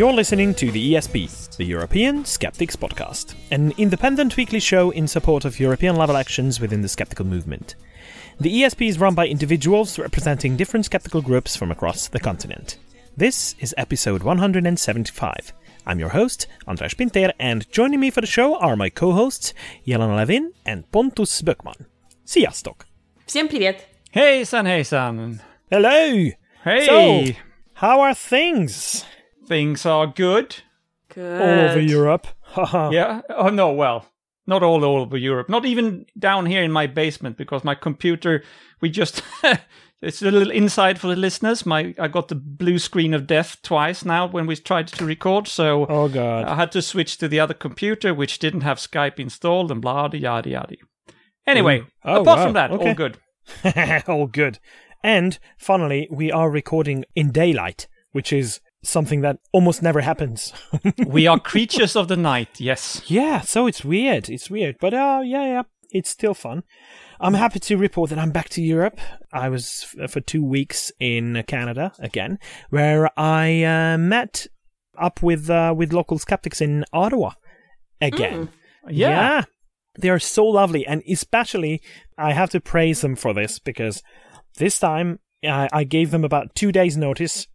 You're listening to the ESP, the European Skeptics Podcast, an independent weekly show in support of European level actions within the skeptical movement. The ESP is run by individuals representing different skeptical groups from across the continent. This is episode 175. I'm your host, Andras Pinter, and joining me for the show are my co-hosts Jelena Levin and Pontus Böckman. Sziasztok! Всем привет! Hejsan hejsan! Hello! Hey! So, how are things Things are good. Good. all over Europe? Yeah. Oh no, well, not all over Europe. Not even down here in my basement because my computer. We just. it's a little insight for the listeners. My I got the blue screen of death twice now when we tried to record. So Oh god. I had to switch to the other computer, which didn't have Skype installed, and blah yada yada. Anyway, Ooh. Oh, apart wow. from that, Okay. all good. all good. And finally, we are recording in daylight, which is something that almost never happens. we are creatures of the night. Yes. yeah, so it's weird. It's weird, but uh, yeah, yeah, it's still fun. I'm happy to report that I'm back to Europe. I was f- for two weeks in Canada again, where I uh, met up with uh, with local skeptics in Ottawa again. Yeah. They are so lovely. And especially, I have to praise them for this because this time I, I gave them about two days' notice.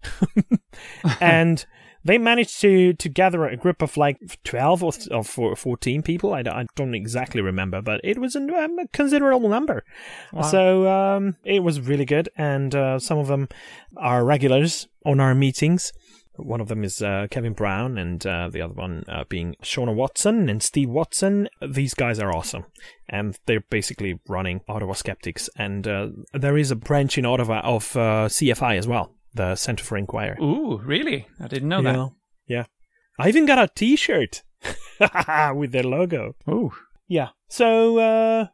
and they managed to, to gather a group of like 12 or, or 14 people. I, don't- I don't exactly remember, but it was a, um, a considerable number. So um, it was really good. And uh, some of them are regulars on our meetings. One of them is uh, Kevin Brown, and uh, the other one uh, being Shauna Watson and Steve Watson. These guys are awesome, and they're basically running Ottawa Skeptics. And uh, there is a branch in Ottawa of uh, CFI as well, the Center for Inquiry. Ooh, really? I didn't know that. yeah, yeah. I even got a T-shirt with their logo. Ooh. Yeah. So uh,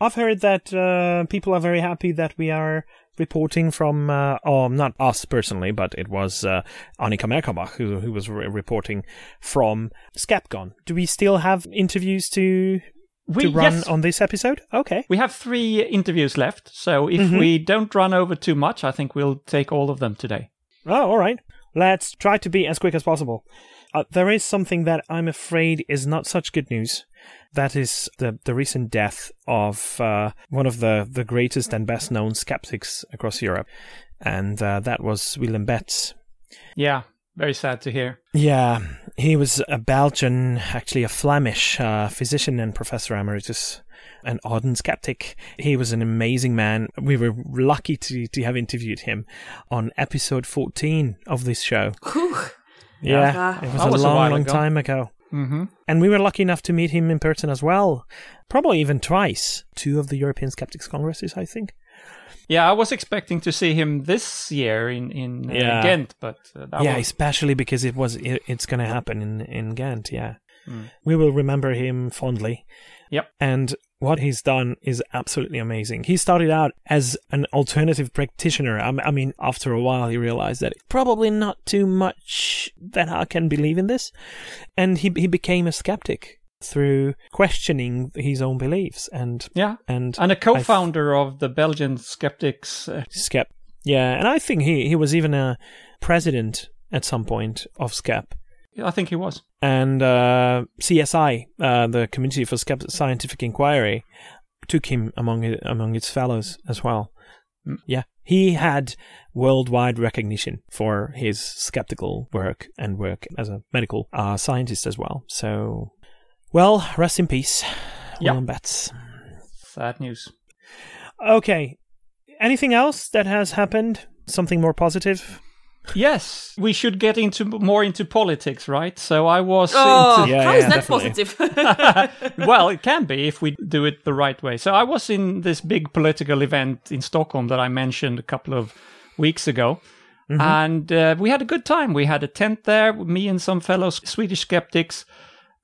I've heard that uh, people are very happy that we are reporting from. Uh, oh, not us personally, but it was uh, Annika Merkelbach who who was re- reporting from SkepCon. Do we still have interviews to We, to run yes, on this episode? Okay. we have three interviews left, so if Mhm. we don't run over too much, I think we'll take all of them today. Oh, all right. Let's try to be as quick as possible. Uh, there is something that I'm afraid is not such good news. That is the the recent death of uh, one of the, the greatest and best known skeptics across Europe, and uh, that was Willem Betz. Yeah, very sad to hear. Yeah, he was a Belgian, actually a Flemish uh, physician and professor emeritus, an ardent skeptic. He was an amazing man. We were lucky to, to have interviewed him on episode 14 of this show. Whew. Yeah, Yeah. it was a was a long, while long ago. time ago. hmm And we were lucky enough to meet him in person as well. Probably even twice. Two of the European Skeptics Congresses, I think. Yeah, I was expecting to see him this year in in uh, Yeah. Ghent, but uh, that yeah, was, especially because it was it, it's going to happen in in Ghent. Yeah, Mm. we will remember him fondly. Yep. And what he's done is absolutely amazing. He started out as an alternative practitioner. I mean, after a while, he realized that probably not too much that I can believe in this, and he he became a skeptic through questioning his own beliefs and yeah, and and a co-founder of the Belgian Skeptics. Uh, SKEPP. Yeah, and I think he he was even a president at some point of SKEPP. I think he was. and uh, CSI, uh, the Committee for Scientific Inquiry, took him among among its fellows as well. Mm. Yeah, he had worldwide recognition for his skeptical work and work as a medical uh, scientist as well. So, well, rest in peace, Yeah. William Betz. Sad news. Okay, anything else that has happened? Something more positive? Yes, we should get into more into politics, right? So I was Oh, Yeah, how yeah, is that definitely. positive? well, it can be if we do it the right way. So I was in this big political event in Stockholm that I mentioned a couple of weeks ago. And uh, we had a good time. We had a tent there, me and some fellow Swedish skeptics.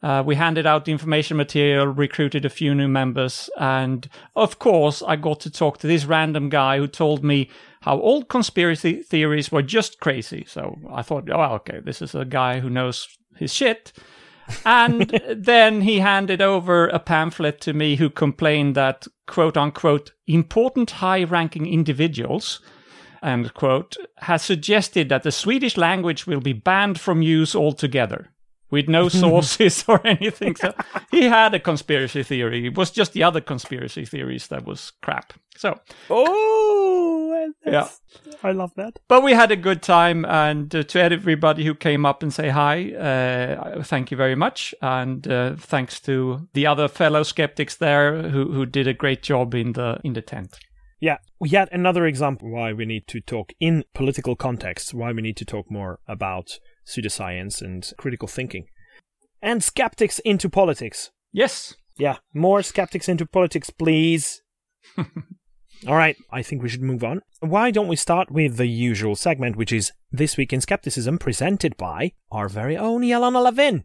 Uh, we handed out the information material, recruited a few new members, and of course, I got to talk to this random guy who told me how all conspiracy theories were just crazy. So I thought, oh, okay, this is a guy who knows his shit. And then he handed over a pamphlet to me who complained that, quote unquote, important high ranking individuals end quote, has suggested that the Swedish language will be banned from use altogether with no sources or anything. So he had a conspiracy theory. It was just the other conspiracy theories that was crap. So, Oh, yeah. I love that. But we had a good time, and uh, to everybody who came up and say hi, uh, thank you very much, and uh, thanks to the other fellow skeptics there who who did a great job in the in the tent. Yeah, yet another example why we need to talk in political context, why we need to talk more about pseudoscience and critical thinking. And skeptics into politics. Yes, Yeah, more skeptics into politics, please. All right, I think we should move on. Why don't we start with the usual segment, which is This Week in Skepticism, presented by our very own Jelena Levin.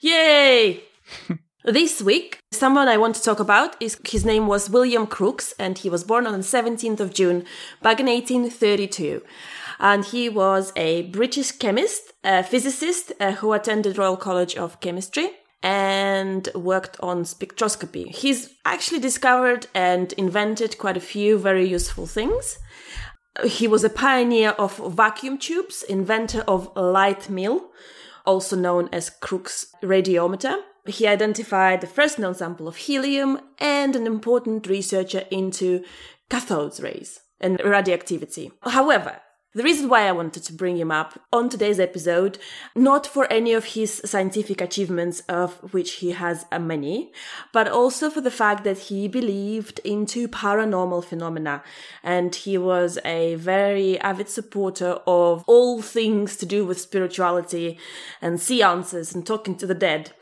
Yay! this week, someone I want to talk about is his name was William Crookes, and he was born on the 17th of June back in 1832. And he was a British chemist, a physicist uh, who attended Royal College of Chemistry and worked on spectroscopy. He's actually discovered and invented quite a few very useful things. He was a pioneer of vacuum tubes, inventor of light mill, also known as Crookes radiometer. He identified the first known sample of helium and an important researcher into cathode rays and radioactivity. However, the reason why I wanted to bring him up on today's episode, not for any of his scientific achievements, of which he has uh, many, but also for the fact that he believed into paranormal phenomena. And he was a very avid supporter of all things to do with spirituality and seances and talking to the dead.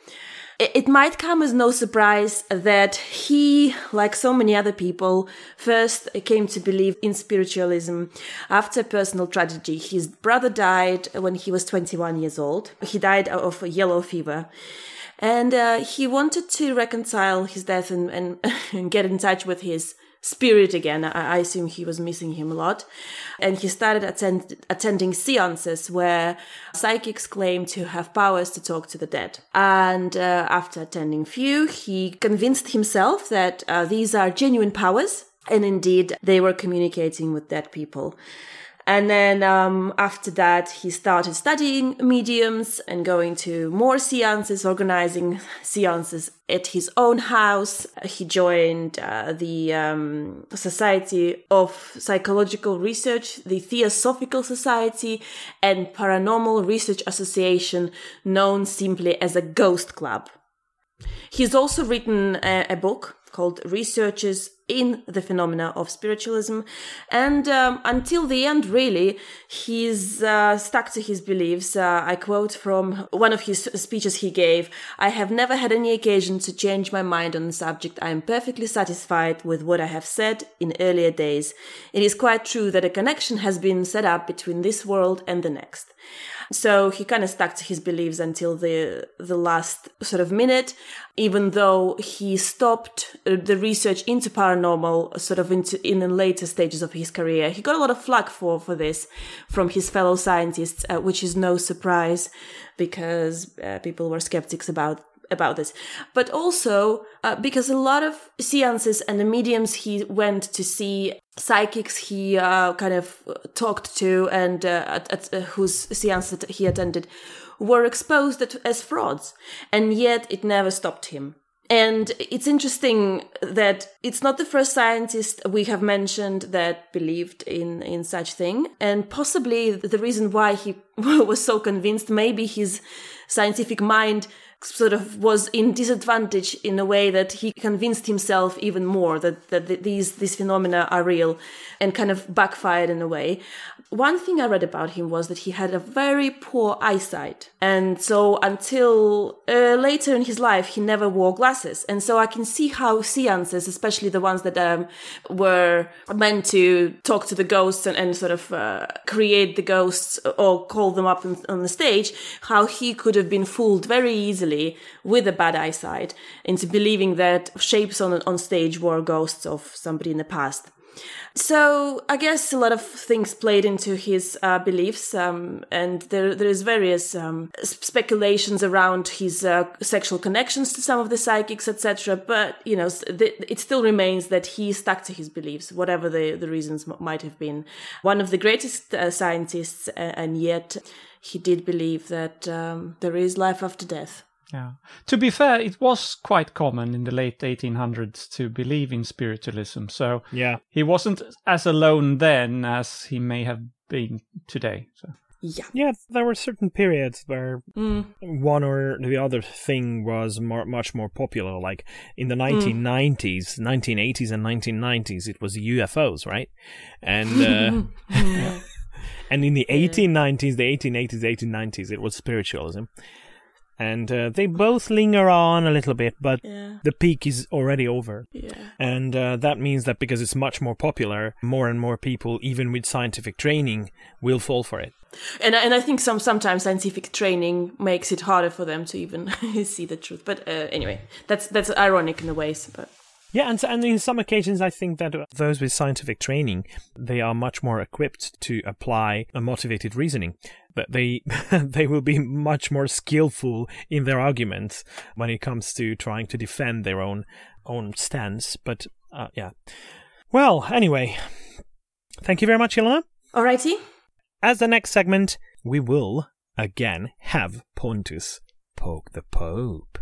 It might come as no surprise that he, like so many other people, first came to believe in spiritualism after personal tragedy. His brother died when he was 21 years old. He died of yellow fever. And uh, he wanted to reconcile his death and, and get in touch with his spirit again. I, I assume he was missing him a lot. And he started attend, attending seances where psychics claim to have powers to talk to the dead. And uh, after attending few, he convinced himself that uh, these are genuine powers. And indeed, they were communicating with dead people. And then um, after that, he started studying mediums and going to more seances, organizing seances at his own house. He joined uh, the um, Society of Psychological Research, the Theosophical Society, and Paranormal Research Association, known simply as a Ghost Club. He's also written a, a book called Researches in the Phenomena of Spiritualism. And um, until the end, really, he's uh, stuck to his beliefs. Uh, I quote from one of his speeches he gave I have never had any occasion to change my mind on the subject. I am perfectly satisfied with what I have said in earlier days. It is quite true that a connection has been set up between this world and the next. So he kind of stuck to his beliefs until the the last sort of minute, even though he stopped uh, the research into paranormal sort of into in the later stages of his career. He got a lot of flack for for this from his fellow scientists, uh, which is no surprise because uh, people were skeptics about about this, but also uh, because a lot of seances and the mediums he went to see, psychics he uh, kind of talked to, and uh, at, at, uh, whose seances he attended were exposed as frauds, and yet it never stopped him. And it's interesting that it's not the first scientist we have mentioned that believed in, in such thing. And possibly the reason why he was so convinced, maybe his scientific mind sort of was in disadvantage in a way that he convinced himself even more that, that these these phenomena are real and kind of backfired in a way. One thing I read about him was that he had a very poor eyesight. And so until uh, later in his life, he never wore glasses. And so I can see how seances, especially the ones that um, were meant to talk to the ghosts and, and sort of uh, create the ghosts or call them up on, on the stage, how he could have been fooled very easily with a bad eyesight into believing that shapes on on stage were ghosts of somebody in the past. So I guess a lot of things played into his uh, beliefs, um, and there there is various um, speculations around his uh, sexual connections to some of the psychics, etc. But you know, it still remains that he stuck to his beliefs, whatever the the reasons might have been. One of the greatest uh, scientists, and yet he did believe that um, there is life after death. Yeah. To be fair, it was quite common in the late 1800s to believe in spiritualism. So yeah, he wasn't as alone then as he may have been today. So. Yeah. Yeah, there were certain periods where mm. one or the other thing was more, much more popular. Like in the 1990s, mm. 1980s, and 1990s, it was UFOs, right? And uh, and in the 1890s, the 1880s, 1890s, it was spiritualism and uh, they both linger on a little bit, but yeah. the peak is already over. Yeah. And uh, that means that because it's much more popular, more and more people, even with scientific training, will fall for it. And and I think some sometimes scientific training makes it harder for them to even see the truth. But uh, anyway, that's that's ironic in a ways, but. Yeah, and and in some occasions, I think that those with scientific training they are much more equipped to apply a motivated reasoning. But they they will be much more skillful in their arguments when it comes to trying to defend their own own stance. But uh, yeah, well, anyway, thank you very much, Ilona. Alrighty. As the next segment, we will again have Pontus poke the Pope.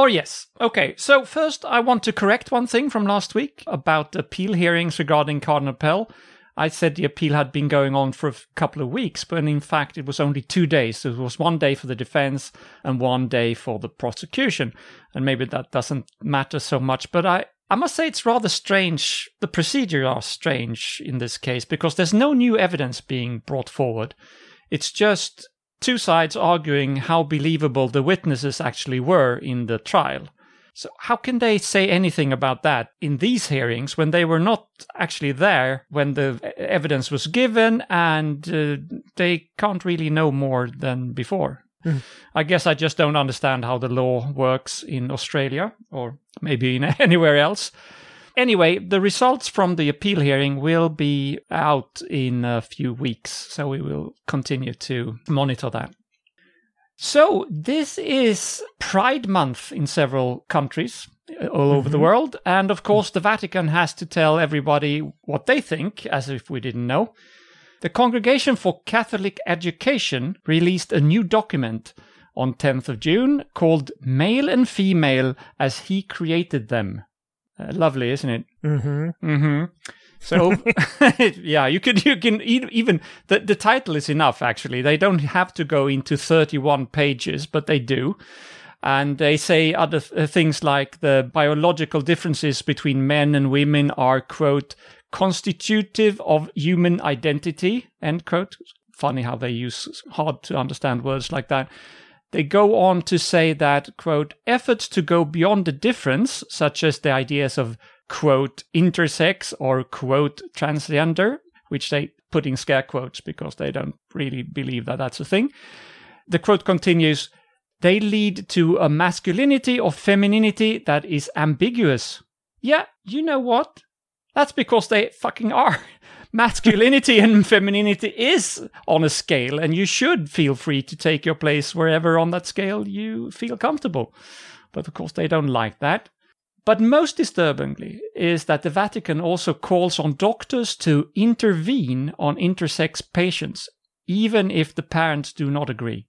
Oh, yes. Okay, so first I want to correct one thing from last week about the appeal hearings regarding Cardinal Pell. I said the appeal had been going on for a couple of weeks, but in fact it was only two days. So it was one day for the defense and one day for the prosecution. And maybe that doesn't matter so much, but I, I must say it's rather strange. The procedure are strange in this case because there's no new evidence being brought forward. It's just two sides arguing how believable the witnesses actually were in the trial. So, how can they say anything about that in these hearings when they were not actually there when the evidence was given and uh, they can't really know more than before? Mm. I guess I just don't understand how the law works in Australia or maybe in anywhere else. Anyway, the results from the appeal hearing will be out in a few weeks, so we will continue to monitor that. So, this is Pride Month in several countries uh, all over mm-hmm. the world. And of course, the Vatican has to tell everybody what they think, as if we didn't know. The Congregation for Catholic Education released a new document on 10th of June called Male and Female as He Created Them. Uh, lovely, isn't it? Mm-hmm. Mm-hmm. So, yeah, you can you can even the the title is enough. Actually, they don't have to go into thirty one pages, but they do. And they say other th- uh, things like the biological differences between men and women are, quote, constitutive of human identity, end quote. Funny how they use hard to understand words like that. They go on to say that, quote, efforts to go beyond the difference, such as the ideas of, quote, intersex or, quote, transgender, which they put in scare quotes because they don't really believe that that's a thing. The quote continues, they lead to a masculinity or femininity that is ambiguous. Yeah, you know what? That's because they fucking are masculinity and femininity is on a scale, and you should feel free to take your place wherever on that scale you feel comfortable. But of course, they don't like that. But most disturbingly is that the Vatican also calls on doctors to intervene on intersex patients, even if the parents do not agree.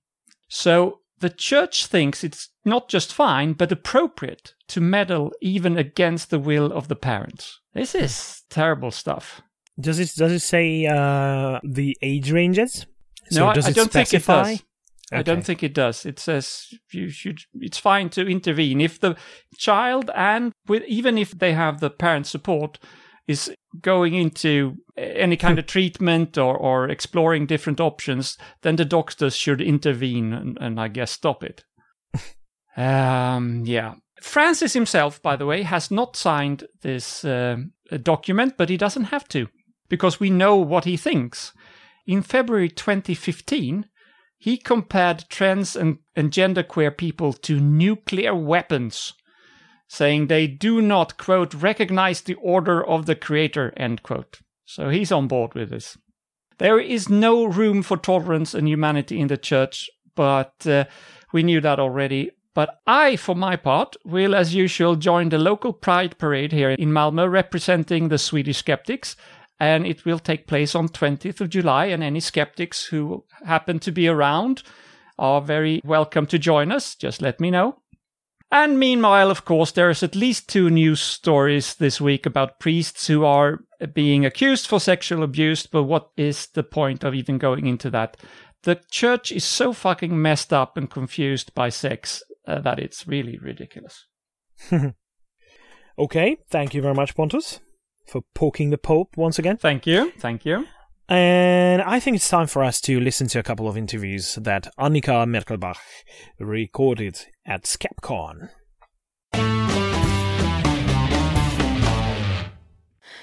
So the church thinks it's not just fine, but appropriate to meddle even against the will of the parents. This is terrible stuff. Does it does it say uh, the age ranges? So no, I, I don't specify? think it does. Okay. I don't think it does. It says you should. It's fine to intervene if the child and with even if they have the parent support is going into any kind of treatment or, or exploring different options, then the doctors should intervene and, and I guess stop it. um, yeah. Francis himself, by the way, has not signed this uh, document, but he doesn't have to because we know what he thinks. In February 2015, he compared trans and, and genderqueer people to nuclear weapons. saying they do not, quote, recognize the order of the creator, end quote. So he's on board with this. There is no room for tolerance and humanity in the church, but uh, we knew that already. But I, for my part, will, as usual, join the local pride parade here in Malmö representing the Swedish skeptics. And it will take place on 20th of July. And any skeptics who happen to be around are very welcome to join us. Just let me know. And meanwhile, of course, there's at least two news stories this week about priests who are being accused for sexual abuse. But what is the point of even going into that? The church is so fucking messed up and confused by sex uh, that it's really ridiculous. okay, thank you very much, Pontus, for poking the Pope once again. Thank you. Thank you. And I think it's time for us to listen to a couple of interviews that Annika Merkelbach recorded at SkepCon.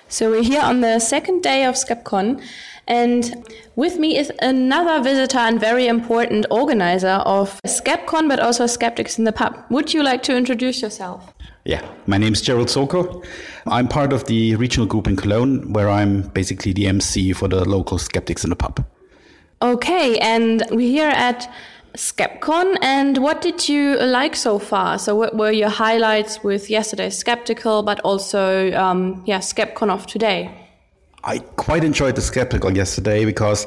So we're here on the second day of SkepCon, and with me is another visitor and very important organizer of SkepCon, but also Skeptics in the Pub. Would you like to introduce yourself? Yeah, my name is Gerald Soko. I'm part of the regional group in Cologne, where I'm basically the MC for the local Skeptics in the Pub. Okay, and we're here at SkepCon, and what did you like so far? So, what were your highlights with yesterday's Skeptical, but also, um, yeah, SkepCon of today? I quite enjoyed the Skeptical yesterday because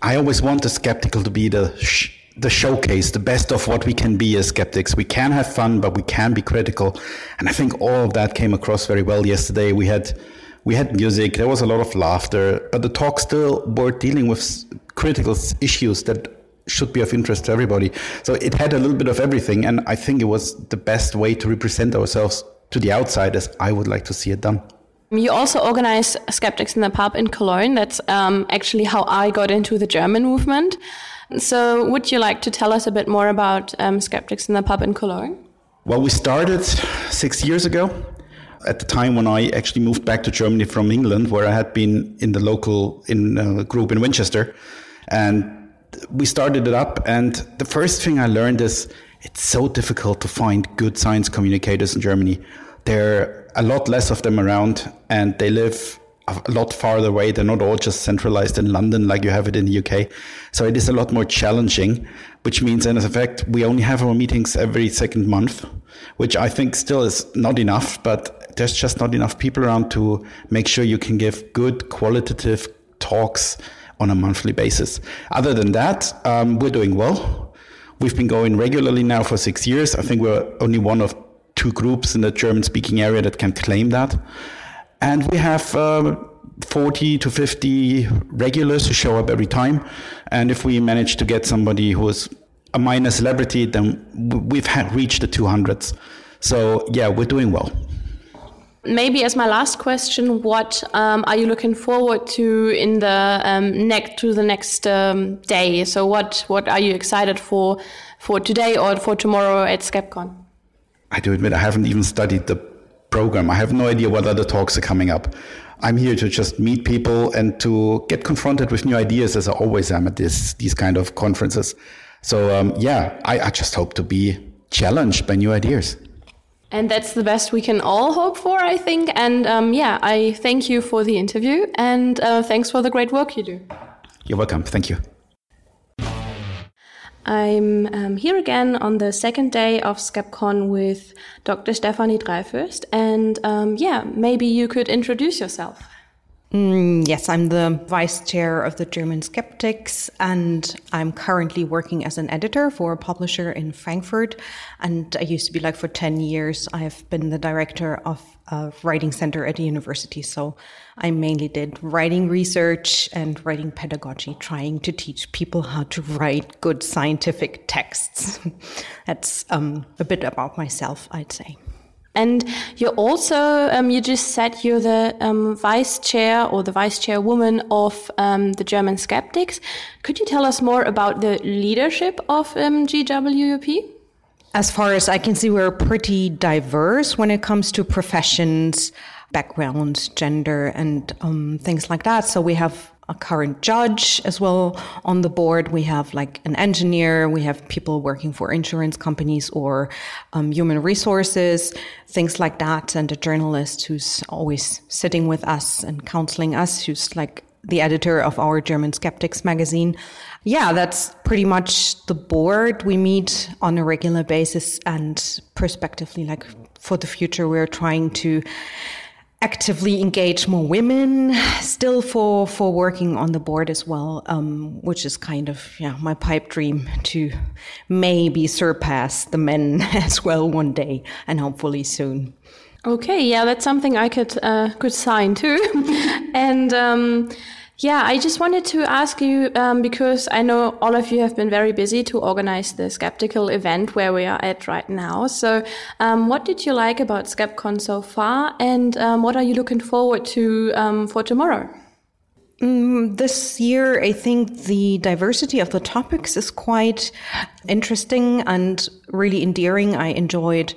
I always want the Skeptical to be the sh- the showcase, the best of what we can be as skeptics. We can have fun, but we can be critical, and I think all of that came across very well yesterday. We had we had music, there was a lot of laughter, but the talk still were dealing with critical issues that should be of interest to everybody. So it had a little bit of everything, and I think it was the best way to represent ourselves to the outside as I would like to see it done. You also organize Skeptics in the Pub in Cologne. That's um, actually how I got into the German movement. So, would you like to tell us a bit more about um, Skeptics in the Pub in Cologne? Well, we started six years ago at the time when I actually moved back to Germany from England, where I had been in the local in group in Winchester, and we started it up. And the first thing I learned is it's so difficult to find good science communicators in Germany. There are a lot less of them around, and they live a lot farther away. They're not all just centralized in London like you have it in the UK. So it is a lot more challenging, which means, in effect, we only have our meetings every second month, which I think still is not enough, but there's just not enough people around to make sure you can give good qualitative talks on a monthly basis. Other than that, um, we're doing well. We've been going regularly now for six years. I think we're only one of two groups in the German speaking area that can claim that. And we have uh, 40 to 50 regulars who show up every time. And if we manage to get somebody who is a minor celebrity, then we've reached the 200s. So, yeah, we're doing well. Maybe as my last question, what um, are you looking forward to in the um, next to the next um, day? So, what what are you excited for for today or for tomorrow at SkepCon? I do admit I haven't even studied the program. I have no idea what other talks are coming up. I'm here to just meet people and to get confronted with new ideas, as I always am at this these kind of conferences. So um, yeah, I, I just hope to be challenged by new ideas. And that's the best we can all hope for, I think. And um, yeah, I thank you for the interview and uh, thanks for the great work you do. You're welcome. Thank you. I'm um, here again on the second day of SkepCon with Dr. Stephanie Dreifürst. And um, yeah, maybe you could introduce yourself. Mm, yes, I'm the vice chair of the German Skeptics, and I'm currently working as an editor for a publisher in Frankfurt. And I used to be like for 10 years, I've been the director of a writing center at the university. So I mainly did writing research and writing pedagogy, trying to teach people how to write good scientific texts. That's um, a bit about myself, I'd say. And you're also, um, you just said you're the um, vice chair or the vice chairwoman of um, the German Skeptics. Could you tell us more about the leadership of um, GWUP? As far as I can see, we're pretty diverse when it comes to professions, backgrounds, gender, and um, things like that. So we have a current judge as well on the board. We have like an engineer, we have people working for insurance companies or um, human resources, things like that, and a journalist who's always sitting with us and counseling us, who's like the editor of our German Skeptics magazine. Yeah, that's pretty much the board. We meet on a regular basis and prospectively, like for the future, we're trying to actively engage more women still for for working on the board as well um, which is kind of yeah my pipe dream to maybe surpass the men as well one day and hopefully soon. Okay yeah that's something i could uh, could sign too and um, yeah, I just wanted to ask you um, because I know all of you have been very busy to organize the Skeptical event where we are at right now. So, um, what did you like about SkepCon so far, and um, what are you looking forward to um, for tomorrow? Mm, this year, I think the diversity of the topics is quite interesting and really endearing. I enjoyed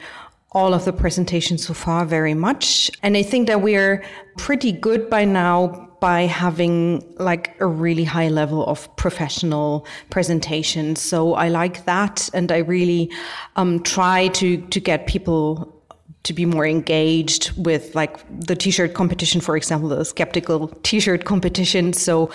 all of the presentations so far very much. And I think that we're pretty good by now by having like a really high level of professional presentation. So I like that, and I really um, try to to get people to be more engaged with like the t-shirt competition for example the skeptical t-shirt competition so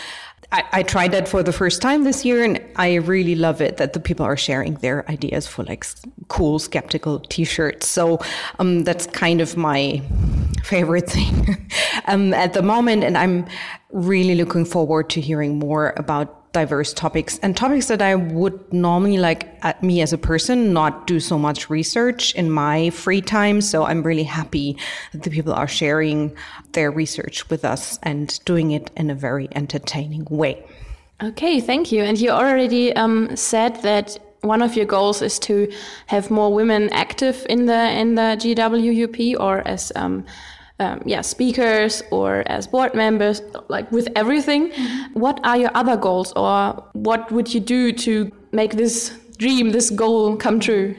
I, tried that for the first time this year and i really love it that the people are sharing their ideas for like cool skeptical t-shirts so um, that's kind of my favorite thing um, at the moment. And I'm really looking forward to hearing more about diverse topics and topics that I would normally like at me as a person not do so much research in my free time. So I'm really happy that the people are sharing their research with us and doing it in a very entertaining way. Okay, thank you. And you already um, said that one of your goals is to have more women active in the in the GWUP or as um, um, yeah speakers or as board members, like with everything. Mm-hmm. What are your other goals, or what would you do to make this dream, this goal, come true?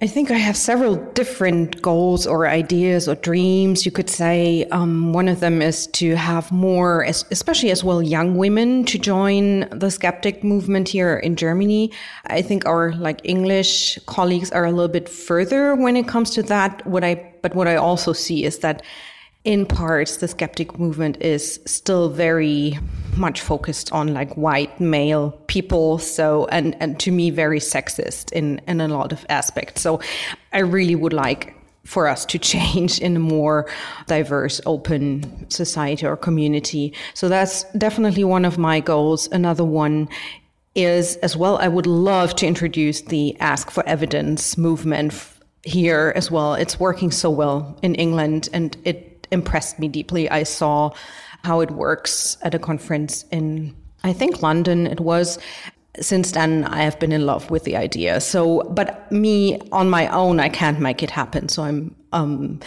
I think I have several different goals or ideas or dreams, you could say. Um, one of them is to have more, especially as well, young women to join the skeptic movement here in Germany. I think our like English colleagues are a little bit further when it comes to that. What I, but what I also see is that in parts, the skeptic movement is still very much focused on like white male people. So, and, and to me, very sexist in, in a lot of aspects. So I really would like for us to change in a more diverse, open society or community. So that's definitely one of my goals. Another one is as well, I would love to introduce the Ask for Evidence movement here as well. It's working so well in England and it impressed me deeply. I saw how it works at a conference in, I think, London it was. Since then, I have been in love with the idea. So, but me on my own, I can't make it happen. So I'm um,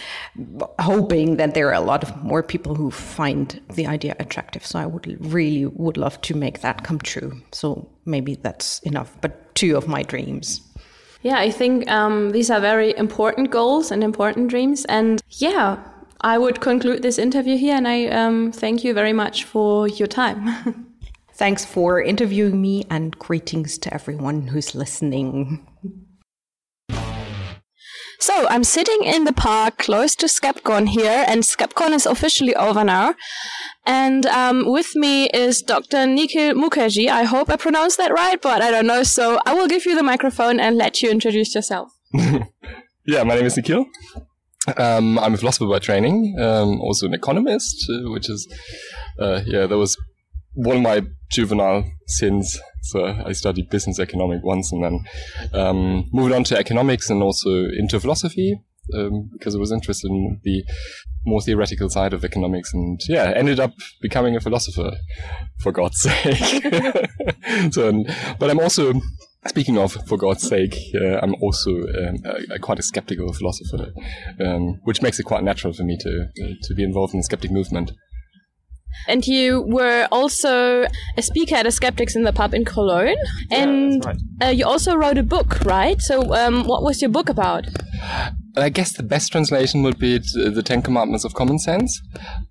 hoping that there are a lot of more people who find the idea attractive. So I would really would love to make that come true. So maybe that's enough. But two of my dreams. Yeah, I think um, these are very important goals and important dreams. And yeah, I would conclude this interview here, and I um, thank you very much for your time. Thanks for interviewing me, and greetings to everyone who's listening. So I'm sitting in the park close to SkepCon here, and SkepCon is officially over now. And um, with me is Dr. Nikil Mukerji. I hope I pronounced that right, but I don't know. So I will give you the microphone and let you introduce yourself. yeah, my name is Nikil. Um, I'm a philosopher by training, um, also an economist, uh, which is, uh, yeah, that was one of my juvenile sins. So I studied business economic once and then um, moved on to economics and also into philosophy um, because I was interested in the more theoretical side of economics and yeah, ended up becoming a philosopher for God's sake. so, but I'm also Speaking of, for God's sake, uh, I'm also um, a, a quite a skeptical philosopher, um, which makes it quite natural for me to uh, to be involved in the skeptic movement. And you were also a speaker at a Skeptics in the Pub in Cologne, and right. uh, you also wrote a book, right? So, um, what was your book about? I guess the best translation would be the Ten Commandments of Common Sense,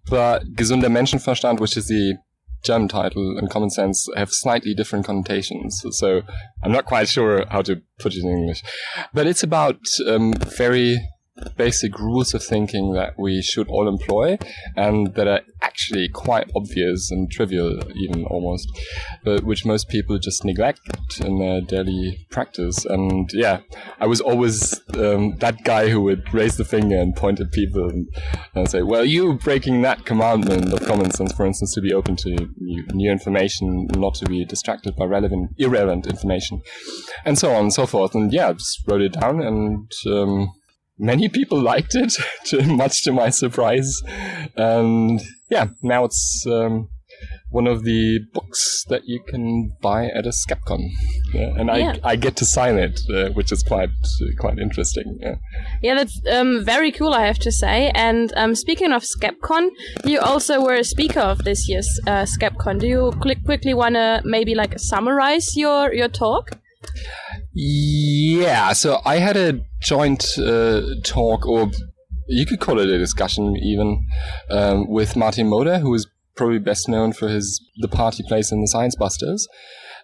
but gesunder Menschenverstand, which is the German title and Common Sense have slightly different connotations. So I'm not quite sure how to put it in English. But it's about um, very basic rules of thinking that we should all employ and that are actually quite obvious and trivial even almost but which most people just neglect in their daily practice. And yeah i was always um, that guy who would raise the finger and point at people and, and, say well you breaking that commandment of common sense for instance to be open to new, new information not to be distracted by relevant irrelevant information and so on and so forth. And yeah just wrote it down and um, many people liked it, to, much to my surprise. And yeah, now it's um, one of the books that you can buy at a Skepcon, yeah, and yeah. I I get to sign it, uh, which is quite quite interesting. Yeah, yeah that's um, very cool, I have to say. And um, speaking of Skepcon, you also were a speaker of this year's uh, Skepcon. Do you quickly want to maybe like summarize your your talk? Yeah, so I had a joint uh, talk, or you could call it a discussion, even um, with Martin Moder, who is probably best known for his the part he plays in the Science Busters.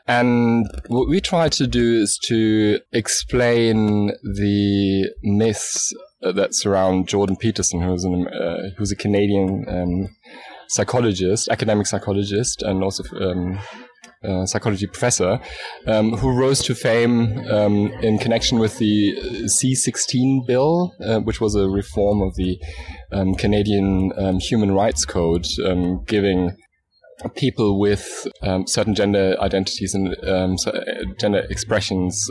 And what we tried to do is to explain the myths that surround Jordan Peterson, who's an uh, who's a Canadian um, psychologist, academic psychologist, and also um, uh, psychology professor, um, who rose to fame um, in connection with the C16 bill, uh, which was a reform of the um, Canadian um, Human Rights Code, um, giving people with um, certain gender identities and gender expressions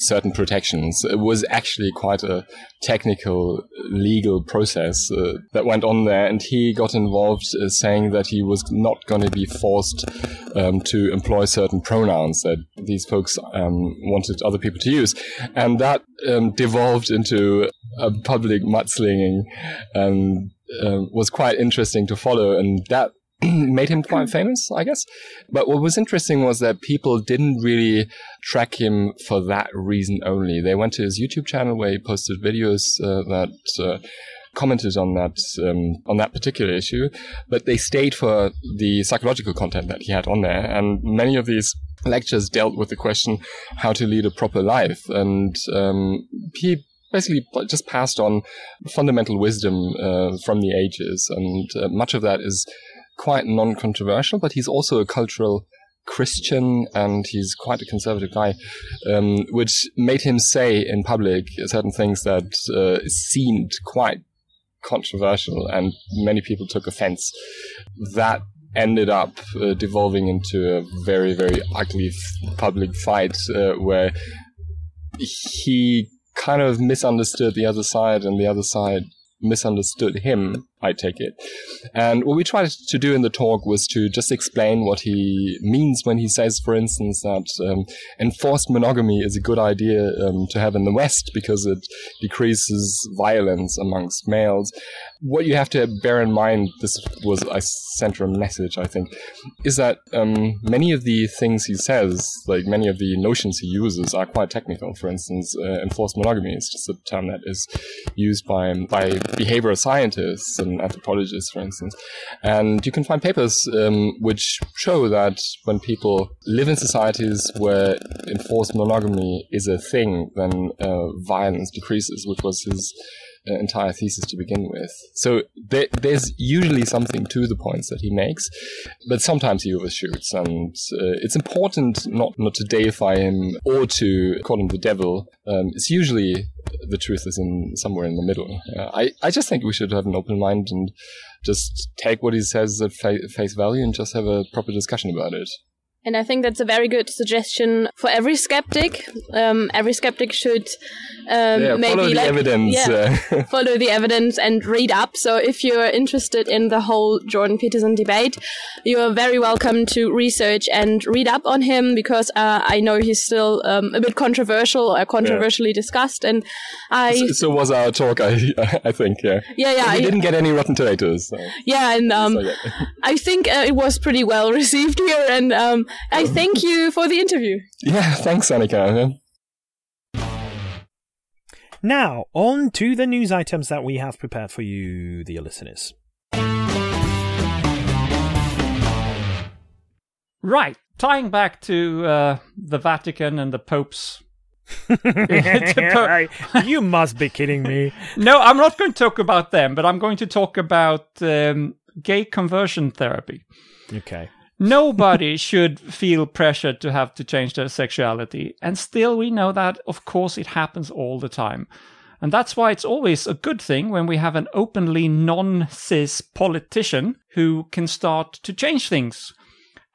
certain protections. It was actually quite a technical legal process uh, that went on there, and he got involved uh, saying that he was not going to be forced um, to employ certain pronouns that these folks um, wanted other people to use, and that um, devolved into a public mudslinging and uh, was quite interesting to follow, and that made him quite famous, I guess. But what was interesting was that people didn't really track him for that reason only. They went to his YouTube channel where he posted videos uh, that uh, commented on that um, on that particular issue, but they stayed for the psychological content that he had on there, and many of these lectures dealt with the question how to lead a proper life, and um, he basically just passed on fundamental wisdom uh, from the ages, and uh, much of that is quite non-controversial, but he's also a cultural Christian and he's quite a conservative guy, um, which made him say in public certain things that uh, seemed quite controversial and many people took offense. That ended up uh, devolving into a very, very ugly public fight uh, where he kind of misunderstood the other side and the other side misunderstood him, I take it. And what we tried to do in the talk was to just explain what he means when he says, for instance, that um, enforced monogamy is a good idea um, to have in the West because it decreases violence amongst males. What you have to bear in mind, this was a central message, I think, is that um, many of the things he says, like many of the notions he uses, are quite technical. For instance, uh, enforced monogamy is just a term that is used by by behavioral scientists and anthropologists, for instance. And you can find papers um, which show that when people live in societies where enforced monogamy is a thing, then uh, violence decreases, which was his uh, entire thesis to begin with. So there, there's usually something to the points that he makes, but sometimes he overshoots, and uh, it's important not not to deify him or to call him the devil. Um, it's usually the truth is in somewhere in the middle. Uh, I I just think we should have an open mind and just take what he says at fa- face value and just have a proper discussion about it. And I think that's a very good suggestion for every skeptic. Um, every skeptic should um, yeah, maybe follow like, the evidence. Yeah, uh. follow the evidence and read up. So if you're interested in the whole Jordan Peterson debate, you are very welcome to research and read up on him because uh, I know he's still um, a bit controversial or controversially yeah. discussed. And I so, so, was our talk. I I think yeah yeah yeah. We didn't get any Rotten Tomatoes. So. Yeah, and um, so. I think uh, it was pretty well received here and. Um, I thank you for the interview. Yeah, thanks, Annika. Now, on to the news items that we have prepared for you, dear listeners. Right. Tying back to uh, the Vatican and the Pope's. The you must be kidding me. no, I'm not going to talk about them, but I'm going to talk about um, gay conversion therapy. Okay. Nobody should feel pressured to have to change their sexuality. And still, we know that, of course, it happens all the time. And that's why it's always a good thing when we have an openly non cis politician who can start to change things.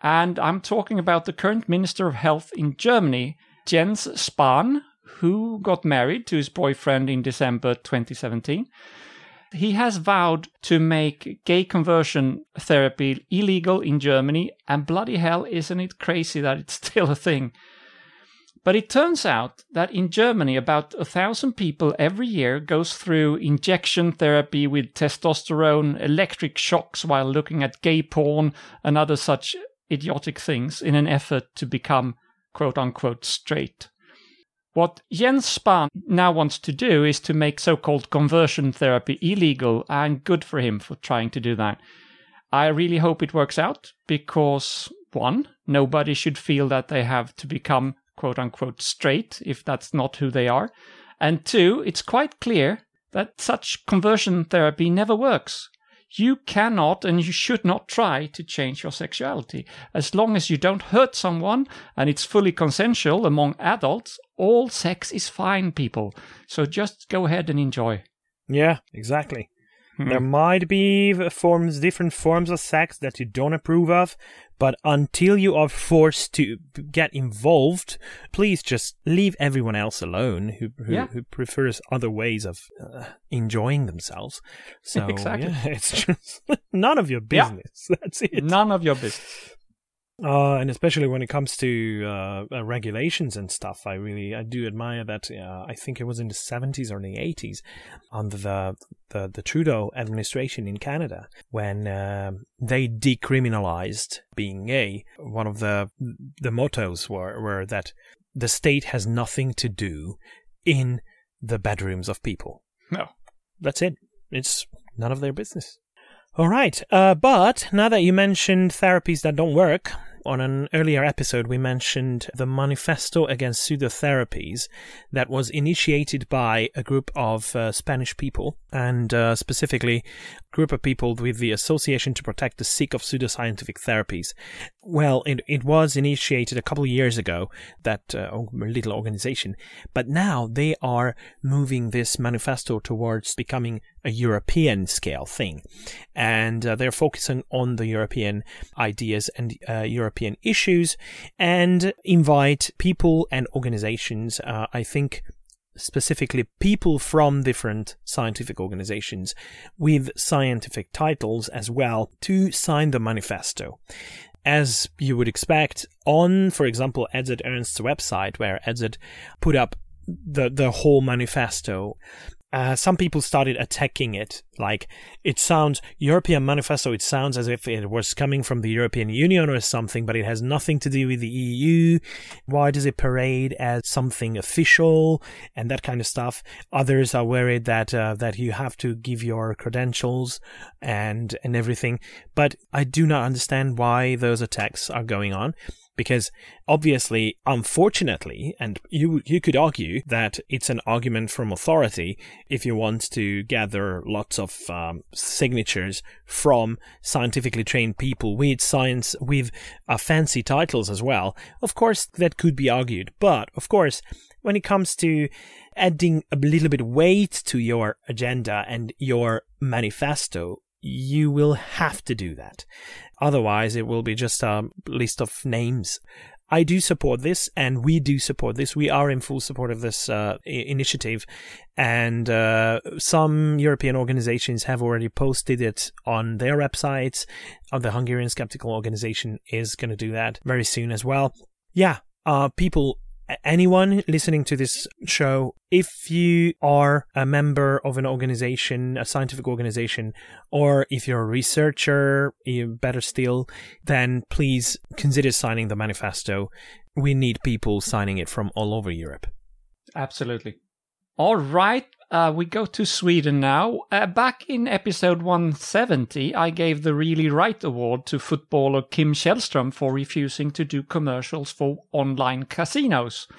And I'm talking about the current Minister of Health in Germany, Jens Spahn, who got married to his boyfriend in December 2017 he has vowed to make gay conversion therapy illegal in Germany, and bloody hell, isn't it crazy that it's still a thing? But it turns out that in Germany, about a thousand people every year goes through injection therapy with testosterone, electric shocks while looking at gay porn and other such idiotic things in an effort to become quote unquote straight. What Jens Spahn now wants to do is to make so called conversion therapy illegal, and good for him for trying to do that. I really hope it works out because, one, nobody should feel that they have to become quote unquote straight if that's not who they are. And two, it's quite clear that such conversion therapy never works. You cannot and you should not try to change your sexuality. As long as you don't hurt someone and it's fully consensual among adults, all sex is fine, people. So just go ahead and enjoy. Yeah, exactly. There might be forms, different forms of sex that you don't approve of, but until you are forced to get involved, please just leave everyone else alone who who, Yeah. who prefers other ways of uh, enjoying themselves. So Exactly. yeah, it's just none of your Yeah. business. That's it. None of your business. Uh, and especially when it comes to uh, uh, regulations and stuff, I really I do admire that. Uh, I think it was in the seventies or the eighties, under the, the the Trudeau administration in Canada, when um they decriminalized being gay. One of the the mottos were were that the state has nothing to do in the bedrooms of people. No. That's it. It's none of their business. All right. Uh, but now that you mentioned therapies that don't work, on an earlier episode, we mentioned the Manifesto Against Pseudotherapies that was initiated by a group of uh, Spanish people, and uh, specifically group of people with the Association to Protect the Sick of Pseudoscientific Therapies. Well, it, it was initiated a couple of years ago, that uh, little organization, but now they are moving this manifesto towards becoming a European scale thing. And uh, they're focusing on the European ideas and uh, European issues and invite people and organizations, uh, I think specifically people from different scientific organizations with scientific titles as well to sign the manifesto as you would expect, on, for example, Edzard Ernst's website, where Edzard put up the the whole manifesto. Uh, some people started attacking it. Like, it sounds, European manifesto, it sounds as if it was coming from the European Union or something, but it has nothing to do with the EU. Why does it parade as something official and that kind of stuff? Others are worried that, uh, that you have to give your credentials and, and everything. But I do not understand why those attacks are going on because obviously, unfortunately, and you you could argue that it's an argument from authority if you want to gather lots of um, signatures from scientifically trained people with science with uh, fancy titles as well. Of course, that could be argued, but of course, when it comes to adding a little bit weight to your agenda and your manifesto, you will have to do that. Otherwise, it will be just a list of names. I do support this, and we do support this. We are in full support of this uh, I- initiative, and uh, some European organizations have already posted it on their websites. Uh, the Hungarian Skeptical Organization is going to do that very soon as well. Yeah, uh, people anyone listening to this show, if you are a member of an organization, a scientific organization, or if you're a researcher, better still, then please consider signing the manifesto. We need people signing it from all over Europe. Absolutely. All right, uh, we go to Sweden now. Uh, back in episode 170, I gave the Really Right award to footballer Kim Källström for refusing to do commercials for online casinos.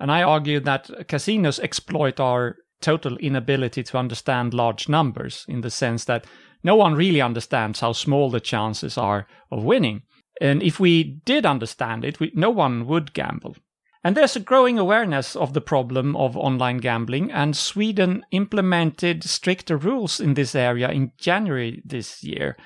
And I argued that casinos exploit our total inability to understand large numbers in the sense that no one really understands how small the chances are of winning. And if we did understand it, we, no one would gamble. And there's a growing awareness of the problem of online gambling, and Sweden implemented stricter rules in this area in January this year.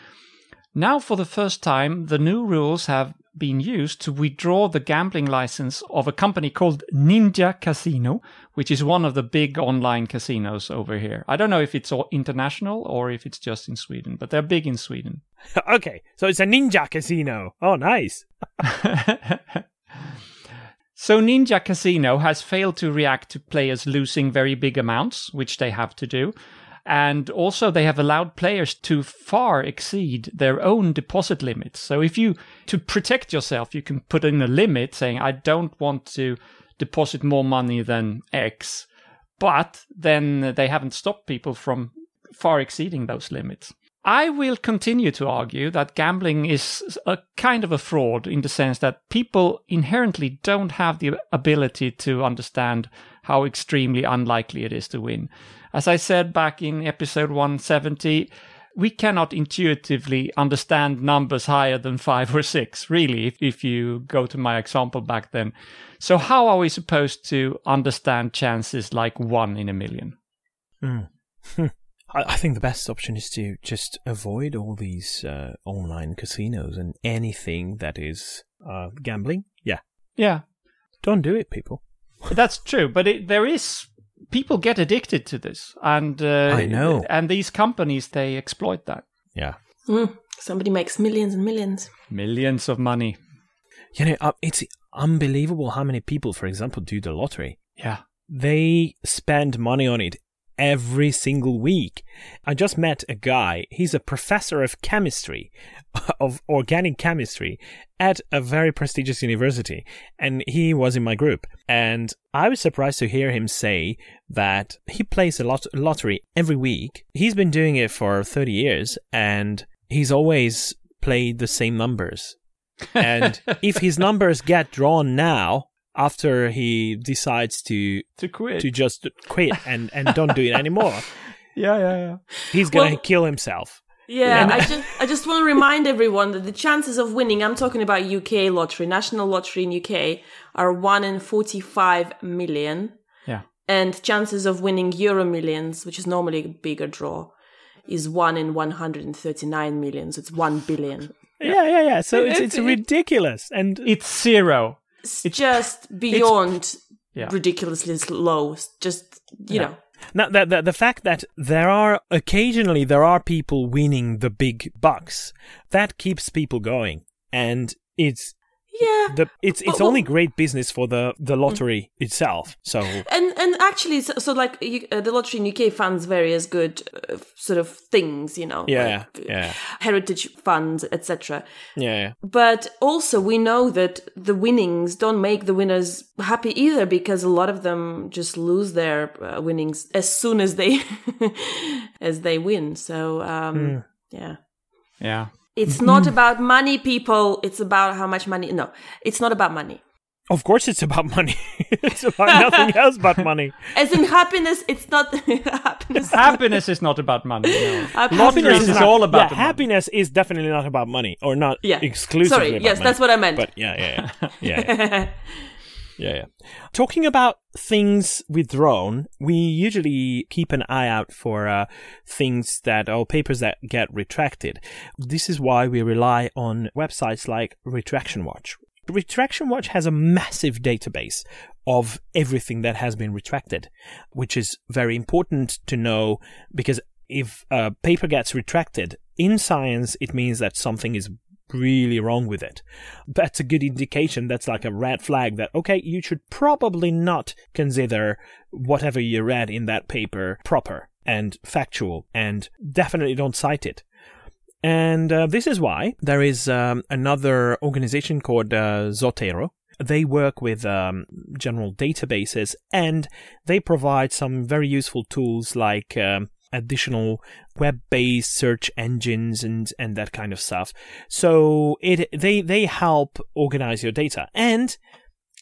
Now, for the first time, the new rules have been used to withdraw the gambling license of a company called Ninja Casino, which is one of the big online casinos over here. I don't know if it's international or if it's just in Sweden, but they're big in Sweden. okay, so it's a ninja casino. Oh, nice. So Ninja Casino has failed to react to players losing very big amounts, which they have to do. And also they have allowed players to far exceed their own deposit limits. So if you, to protect yourself, you can put in a limit saying, I don't want to deposit more money than X. But then they haven't stopped people from far exceeding those limits. I will continue to argue that gambling is a kind of a fraud in the sense that people inherently don't have the ability to understand how extremely unlikely it is to win. As I said back in episode 170, we cannot intuitively understand numbers higher than five or six, really, if, if you go to my example back then. So, how are we supposed to understand chances like one in a million? Mm. I think the best option is to just avoid all these uh, online casinos and anything that is uh, gambling. Yeah. Yeah. Don't do it, people. That's true, but it, there is people get addicted to this, and uh, I know, and these companies they exploit that. Yeah. Mm, somebody makes millions and millions. Millions of money. You know, uh, it's unbelievable how many people, for example, do the lottery. Yeah. They spend money on it every single week. I just met a guy, he's a professor of chemistry, of organic chemistry at a very prestigious university, and he was in my group. And I was surprised to hear him say that he plays a lot lottery every week. He's been doing it for 30 years and he's always played the same numbers. And if his numbers get drawn now, after he decides to to quit to just quit and and don't do it anymore yeah yeah yeah he's gonna well, kill himself yeah, I just I just want to remind everyone that the chances of winning, I'm talking about UK lottery, national lottery in UK, are 1 in 45 million. Yeah. And chances of winning Euro Millions, which is normally a bigger draw, is 1 in 139 million. So it's 1 billion. Yeah, yeah, yeah. So it's it's ridiculous and it's zero it's, it's just beyond it's, yeah. ridiculously low. Just you yeah. know. Now, the, the the fact that there are occasionally there are people winning the big bucks that keeps people going, and it's yeah. The it's it's well, only great business for the the lottery itself so. And and actually so, so like you, uh, the lottery in uk funds various good uh, sort of things you know yeah like, yeah. heritage funds etc yeah, yeah. But also we know that the winnings don't make the winners happy either because a lot of them just lose their uh, winnings as soon as they as they win. So um mm. yeah. Yeah it's not mm-hmm. about money, people. It's about how much money. No, it's not about money. Of course, it's about money. it's about nothing else but money. As in happiness, it's not happiness. happiness is not about money. No. Happiness is, is all about. Yeah, happiness money. is definitely not about money, or not yeah. exclusively. Sorry, yes, money. that's what I meant. But yeah, yeah, yeah, yeah. yeah. Yeah, yeah. Talking about things withdrawn, we usually keep an eye out for uh, things that or papers that get retracted. This is why we rely on websites like Retraction Watch. Retraction Watch has a massive database of everything that has been retracted, which is very important to know because if a paper gets retracted in science, it means that something is really wrong with it. That's a good indication. That's like a red flag that, okay, you should probably not consider whatever you read in that paper proper and factual and definitely don't cite it. And uh, this is why there is um, another organization called uh, Zotero. they work with um, general databases and they provide some very useful tools like um, additional web-based search engines and and that kind of stuff. So it they they help organize your data and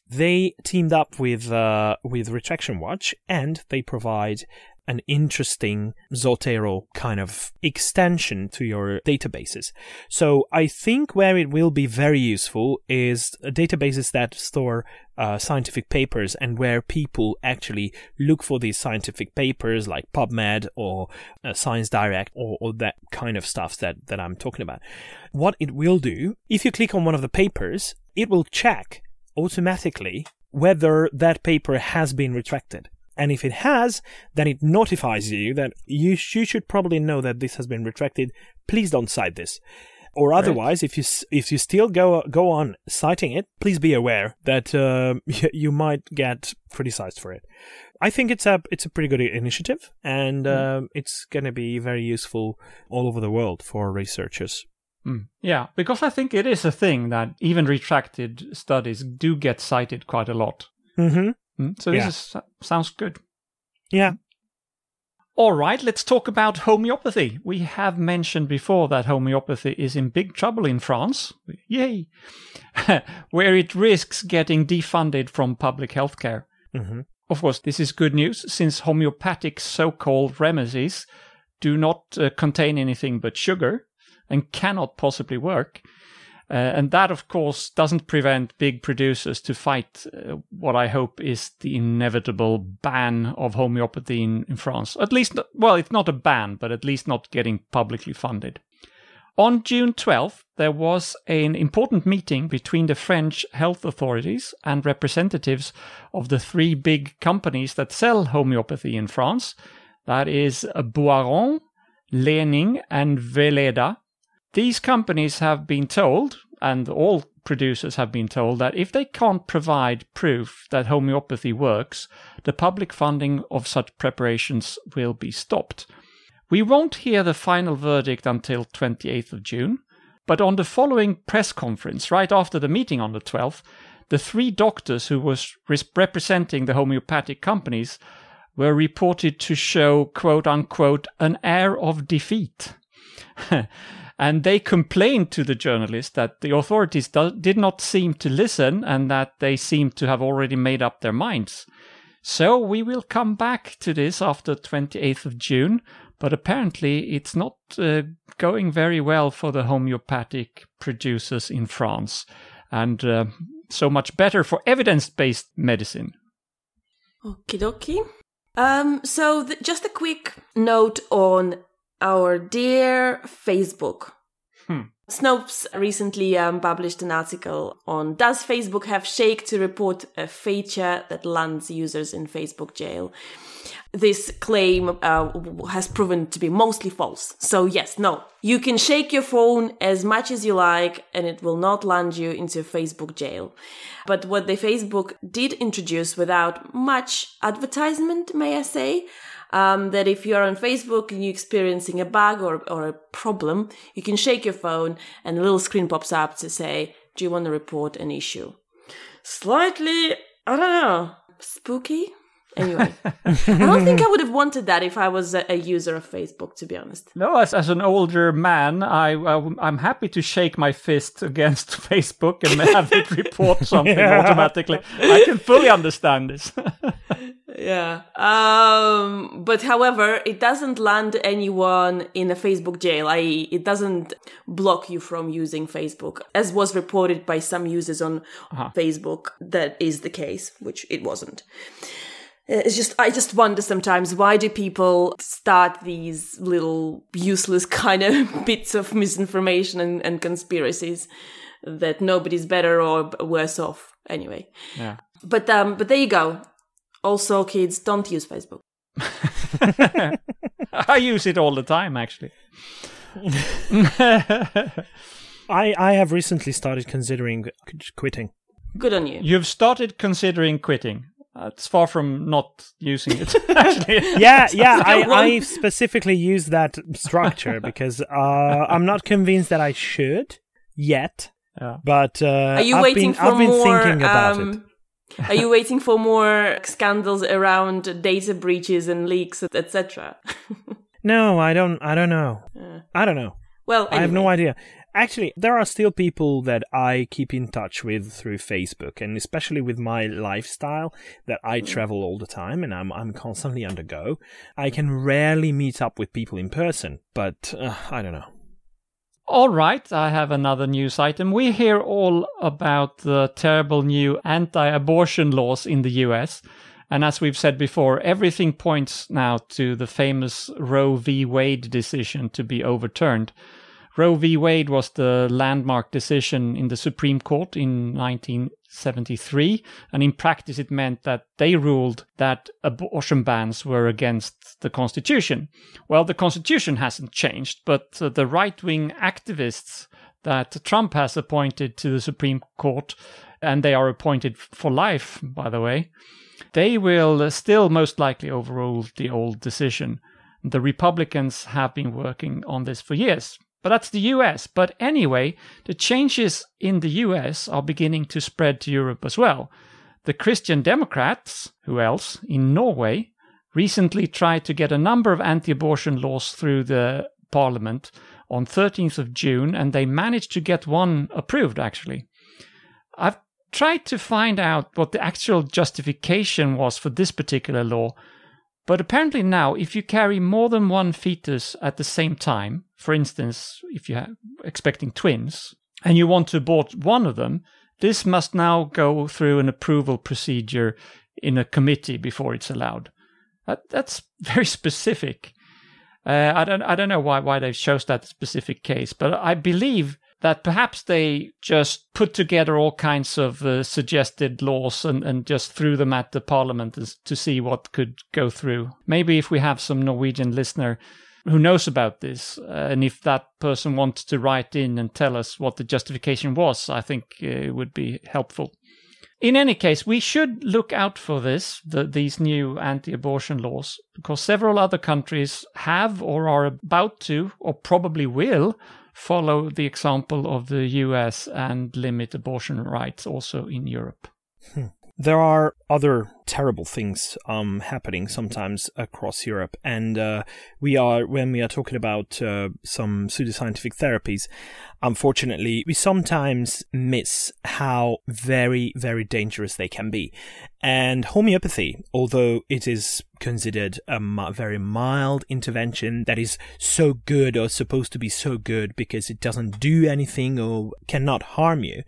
they teamed up with uh, with Retraction Watch and they provide an interesting Zotero kind of extension to your databases. So I think where it will be very useful is databases that store uh, scientific papers and where people actually look for these scientific papers like PubMed or uh, Science Direct or, or that kind of stuff that, that I'm talking about. What it will do, if you click on one of the papers, it will check automatically whether that paper has been retracted. And if it has, then it notifies you that you, you should probably know that this has been retracted. Please don't cite this. Or otherwise, right. if you if you still go go on citing it, please be aware that uh, you might get criticized for it. I think it's a it's a pretty good initiative, and mm. it's going to be very useful all over the world for researchers. Mm. Yeah, because I think it is a thing that even retracted studies do get cited quite a lot. Mm-hmm. Mm, so this yeah. is, sounds good. Yeah. All right, let's talk about homeopathy. We have mentioned before that homeopathy is in big trouble in France. Yay! Where it risks getting defunded from public healthcare. Mm-hmm. Of course, this is good news since homeopathic so called remedies do not uh, contain anything but sugar and cannot possibly work. Uh, and that, of course, doesn't prevent big producers to fight uh, what I hope is the inevitable ban of homeopathy in, in France. At least, well, it's not a ban, but at least not getting publicly funded. On June 12th, there was an important meeting between the French health authorities and representatives of the three big companies that sell homeopathy in France. That is Boiron, Lehning, and Weleda. These companies have been told, and all producers have been told, that if they can't provide proof that homeopathy works, the public funding of such preparations will be stopped. We won't hear the final verdict until 28th of June, but on the following press conference, right after the meeting on the 12th, the three doctors who was representing the homeopathic companies were reported to show quote unquote an air of defeat. And they complained to the journalist that the authorities do- did not seem to listen and that they seemed to have already made up their minds. So we will come back to this after 28th of June, but apparently it's not uh, going very well for the homeopathic producers in France. And uh, so much better for evidence based medicine. Okie dokie. Um, so, th- just a quick note on our dear Facebook. Hmm. Snopes recently um, published an article on Does Facebook have shake to report a feature that lands users in Facebook jail? This claim uh, has proven to be mostly false. So, yes, no, you can shake your phone as much as you like and it will not land you into Facebook jail. But what the Facebook did introduce without much advertisement, may I say, um, that if you're on Facebook and you're experiencing a bug or, or a problem, you can shake your phone and a little screen pops up to say, Do you want to report an issue? Slightly, I don't know, spooky? Anyway, I don't think I would have wanted that if I was a, a user of Facebook, to be honest. No, as, as an older man, I, I am happy to shake my fist against Facebook and have it report something yeah. automatically. I can fully understand this. yeah. Um, but however, it doesn't land anyone in a Facebook jail, i.e., it doesn't block you from using Facebook, as was reported by some users on uh-huh. Facebook. That is the case, which it wasn't. Uh, it's just i just wonder sometimes why do people start these little useless kind of bits of misinformation and, and conspiracies that nobody's better or worse off? Anyway. Yeah. But um but there you go. Also kids don't use facebook. I use it all the time actually. I i have recently started considering quitting. Good on you. You've started considering quitting uh, it's far from not using it. Actually, yeah, yeah. I, I specifically use that structure because uh, I'm not convinced that I should yet. Yeah. But uh, Are you I've waiting been, for I've been more? thinking about it. um, are you waiting for more scandals around data breaches and leaks, etc.? No, I don't. I don't know. I don't know. well, I have no idea. Actually, there are still people that I keep in touch with through Facebook, and especially with my lifestyle that I travel all the time and I'm I'm constantly on the go. I can rarely meet up with people in person, but uh, I don't know. All right, I have another news item. We hear all about the terrible new anti abortion laws in the US. And as we've said before, everything points now to the famous Roe v. Wade decision to be overturned. Roe v. Wade was the landmark decision in the Supreme Court in 1973. And in practice, it meant that they ruled that abortion bans were against the Constitution. Well, the Constitution hasn't changed, but uh, the right wing activists that Trump has appointed to the Supreme Court, and they are appointed for life, by the way, they will still most likely overrule the old decision. The Republicans have been working on this for years. But that's the US. But anyway, the changes in the US are beginning to spread to Europe as well. The Christian Democrats, who else, in Norway, recently tried to get a number of anti abortion laws through the parliament on 13th of June, and they managed to get one approved actually. I've tried to find out what the actual justification was for this particular law, but apparently now, if you carry more than one fetus at the same time, for instance, if you're expecting twins, and you want to abort one of them, this must now go through an approval procedure in a committee before it's allowed. That, that's very specific. Uh, I don't I don't know why why they chose that specific case, but I believe that perhaps they just put together all kinds of uh, suggested laws and, and just threw them at the parliament to see what could go through. Maybe if we have some Norwegian listener who knows about this, uh, and if that person wants to write in and tell us what the justification was, I think uh, it would be helpful. In any case, we should look out for this, the, these new anti abortion laws, because several other countries have or are about to, or probably will, follow the example of the US and limit abortion rights also in Europe. There are other terrible things um, happening sometimes across Europe, and uh, we are when we are talking about uh, some pseudoscientific therapies. Unfortunately, we sometimes miss how very, very dangerous they can be. And homeopathy, although it is considered a very mild intervention that is so good or supposed to be so good because it doesn't do anything or cannot harm you,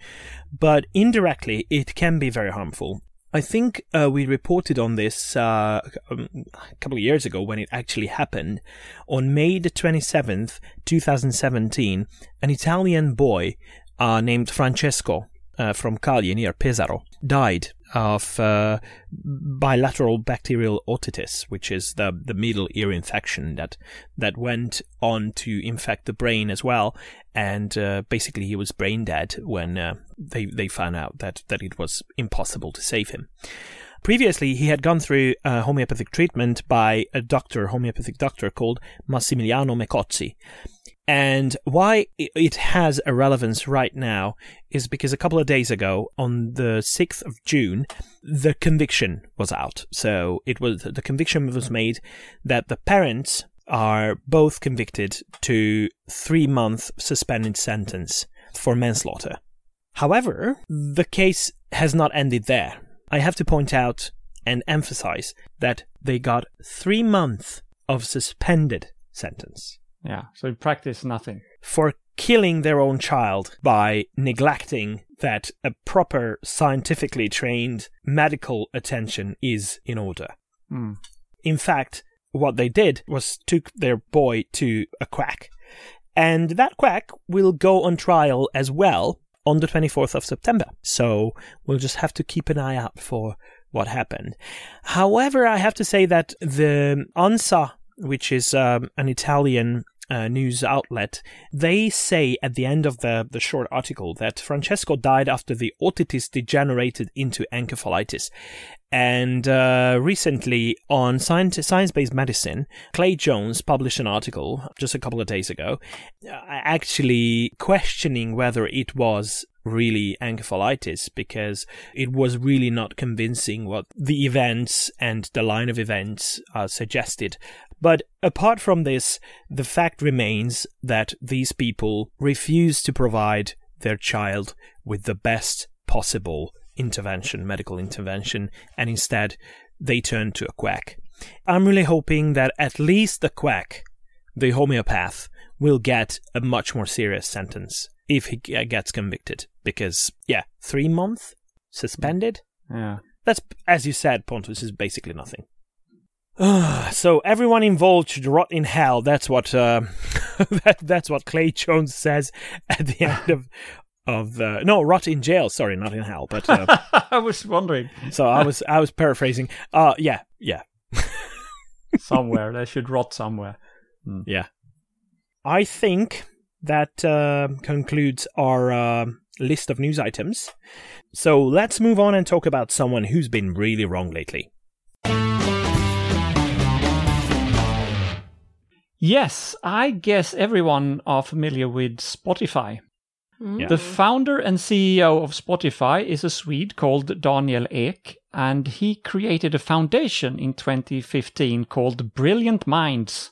but indirectly it can be very harmful. I think uh, we reported on this uh, um, a couple of years ago when it actually happened. On May the 27th, 2017, an Italian boy uh, named Francesco uh, from Cagli near Pesaro died of uh, bilateral bacterial otitis, which is the, the middle ear infection that that went on to infect the brain as well. And uh, basically, he was brain dead when uh, they they found out that that it was impossible to save him. Previously, he had gone through homeopathic treatment by a doctor, homeopathic doctor called Massimiliano Mecozzi. And why it has a relevance right now is because a couple of days ago, on the 6th of June, the conviction was out. So it was the conviction was made that the parents are both convicted to three month suspended sentence for manslaughter. However, the case has not ended there. I have to point out and emphasize that they got three months of suspended sentence Yeah, so in practice, nothing. for killing their own child by neglecting that a proper scientifically trained medical attention is in order. Hmm. In fact, what they did was took their boy to a quack. And that quack will go on trial as well on the 24th of September. So we'll just have to keep an eye out for what happened. However, I have to say that the ANSA, which is um, an Italian uh, news outlet, they say at the end of the, the short article that Francesco died after the otitis degenerated into encephalitis. And uh, recently on Science Based Medicine, Clay Jones published an article just a couple of days ago, uh, actually questioning whether it was really encephalitis because it was really not convincing what the events and the line of events uh, suggested. But apart from this, the fact remains that these people refuse to provide their child with the best possible intervention, medical intervention, and instead they turn to a quack. I'm really hoping that at least the quack, the homeopath, will get a much more serious sentence if he gets convicted. Because, yeah, three months suspended? Yeah. That's, as you said, Pontus, is basically nothing. so everyone involved should rot in hell. That's what uh, that, that's what Clay Jones says at the end of of uh, no rot in jail. Sorry, not in hell. But uh, I was wondering. So I was I was paraphrasing. Uh yeah yeah. somewhere they should rot somewhere. Mm. Yeah. I think that uh, concludes our uh, list of news items. So let's move on and talk about someone who's been really wrong lately. Yes, I guess everyone are familiar with Spotify. Mm. The founder and CEO of Spotify is a Swede called Daniel Ek, and he created a foundation in 2015 called Brilliant Minds.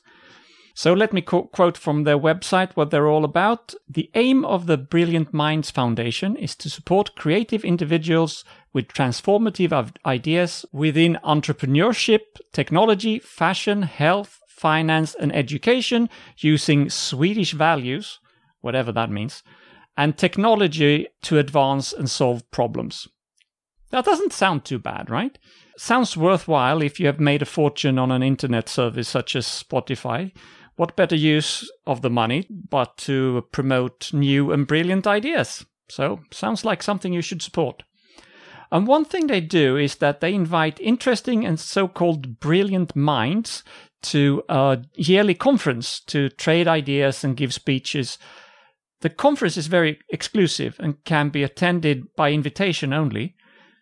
So let me co- quote from their website what they're all about. The aim of the Brilliant Minds Foundation is to support creative individuals with transformative ideas within entrepreneurship, technology, fashion, health, finance, and education using Swedish values, whatever that means, and technology to advance and solve problems. That doesn't sound too bad, right? Sounds worthwhile if you have made a fortune on an internet service such as Spotify. What better use of the money but to promote new and brilliant ideas? So, sounds like something you should support. And one thing they do is that they invite interesting and so called brilliant minds to a yearly conference to trade ideas and give speeches. The conference is very exclusive and can be attended by invitation only,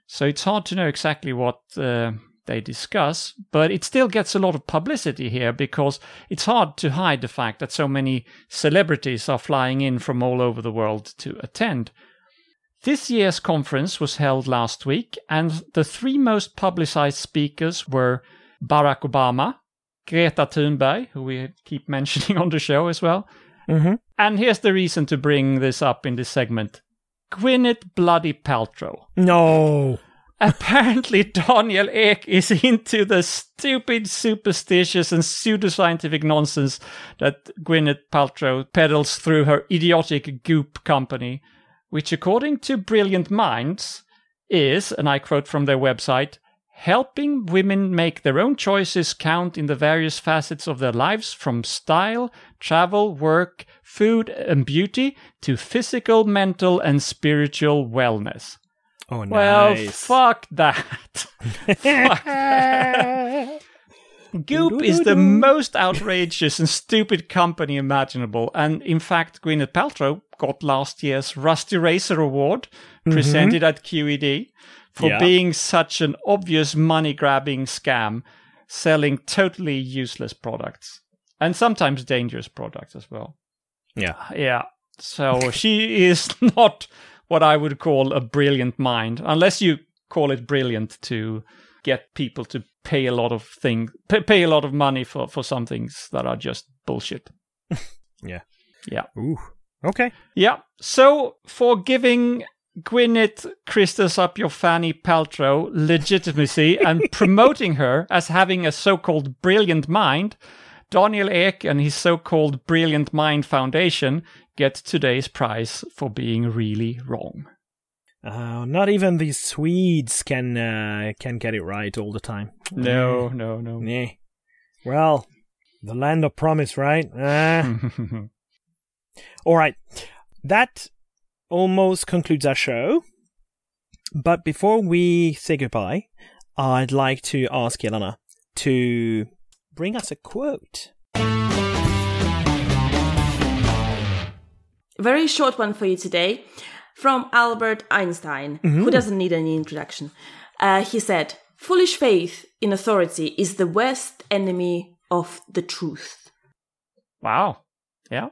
so it's hard to know exactly what uh, they discuss, but it still gets a lot of publicity here because it's hard to hide the fact that so many celebrities are flying in from all over the world to attend. This year's conference was held last week, and the three most publicized speakers were Barack Obama, Greta Thunberg, who we keep mentioning on the show as well. Mm-hmm. And here's the reason to bring this up in this segment Gwyneth Bloody Paltrow. No. Apparently, Daniel Ek is into the stupid, superstitious, and pseudoscientific nonsense that Gwyneth Paltrow peddles through her idiotic Goop company, which, according to Brilliant Minds, is, and I quote from their website, helping women make their own choices count in the various facets of their lives from style, travel, work, food, and beauty to physical, mental, and spiritual wellness. Oh, nice. Well, fuck that. fuck that. Goop is the most outrageous and stupid company imaginable, and in fact, Gwyneth Paltrow got last year's Rusty Razor Award presented mm-hmm. at QED for yeah. being such an obvious money grabbing scam, selling totally useless products and sometimes dangerous products as well. Yeah. Yeah. So she is not what I would call a brilliant mind, unless you call it brilliant to get people to pay a lot of things, pay a lot of money for, for some things that are just bullshit. yeah. Yeah. Ooh. Okay. Yeah. So for giving Gwyneth Christus up your fanny Paltrow legitimacy and promoting her as having a so-called brilliant mind, Daniel Ek and his so-called Brilliant Mind Foundation get today's prize for being really wrong. Uh, not even the Swedes can uh, can get it right all the time. No, no, no. Nah. Well, the land of promise, right? Uh. all right. That almost concludes our show. But before we say goodbye, I'd like to ask Jelena to bring us a quote. Very short one for you today from Albert Einstein, mm-hmm. who doesn't need any introduction. Uh, he said, Foolish faith in authority is the worst enemy of the truth. Wow. Yeah.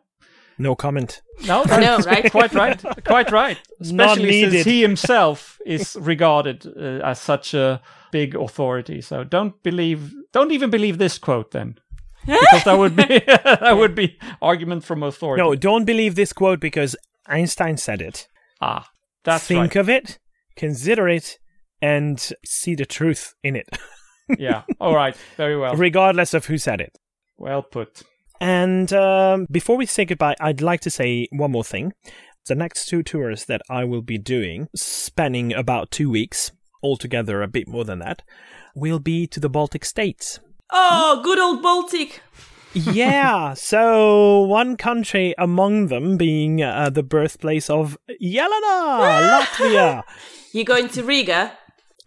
No comment. No, No, right? quite right. Quite right. Not Especially since he himself is regarded uh, as such a big authority. So don't believe, don't even believe this quote then, because that would be that would be argument from authority. No, don't believe this quote because Einstein said it. ah, that's Think right. of it, consider it, and see the truth in it, yeah. All right. Very well. regardless of who said it. Well put. And um, before we say goodbye, I'd like to say one more thing. The next two tours that I will be doing, spanning about two weeks, altogether a bit more than that, will be to the Baltic states. Oh, good old Baltic. yeah, so one country among them being uh, the birthplace of Jelena, Latvia. You're going to Riga?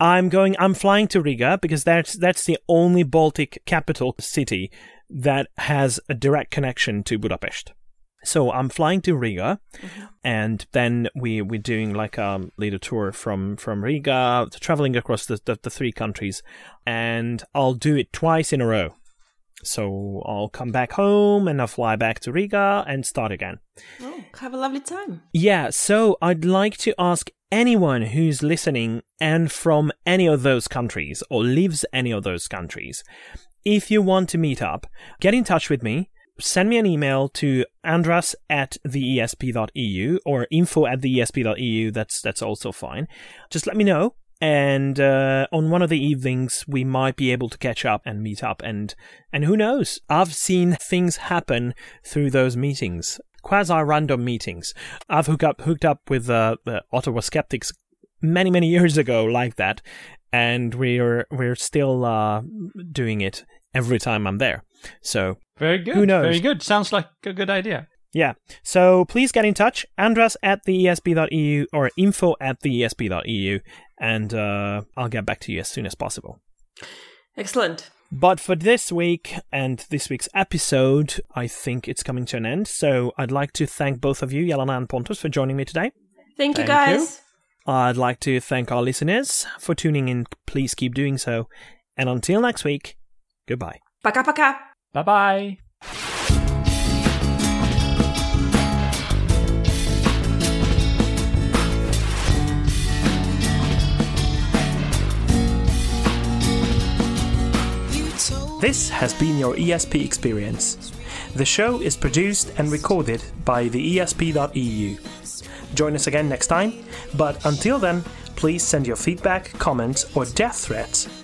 I'm going. I'm flying to Riga because that's that's the only Baltic capital city that has a direct connection to Budapest. So I'm flying to Riga, mm-hmm. and then we we're doing like a little tour from from Riga, traveling across the, the the three countries, and I'll do it twice in a row. So I'll come back home and I'll fly back to Riga and start again. Oh, have a lovely time. Yeah, so I'd like to ask anyone who's listening and from any of those countries or lives any of those countries, if you want to meet up, get in touch with me. Send me an email to andras at theesp.eu or info at theesp.eu. That's, that's also fine. Just let me know. And uh, on one of the evenings, we might be able to catch up and meet up. And, and who knows? I've seen things happen through those meetings quasi random meetings. I've hooked up hooked up with uh, the Ottawa Skeptics many many years ago like that, and we're we're still uh, doing it every time I'm there. So Very good. Who knows? Very good. Sounds like a good idea. yeah, so please get in touch, Andras at the esp.eu or info at the esp.eu, and uh, I'll get back to you as soon as possible. Excellent. But for this week and this week's episode, I think it's coming to an end. So I'd like to thank both of you, Jelena and Pontus, for joining me today. Thank you, Thank you. guys. I'd like to thank our listeners for tuning in. Please keep doing so. And until next week, Goodbye. Paka paka. Bye bye. This has been your ESP experience. The show is produced and recorded by the ESP.eu. Join us again next time, but until then, please send your feedback, comments, or death threats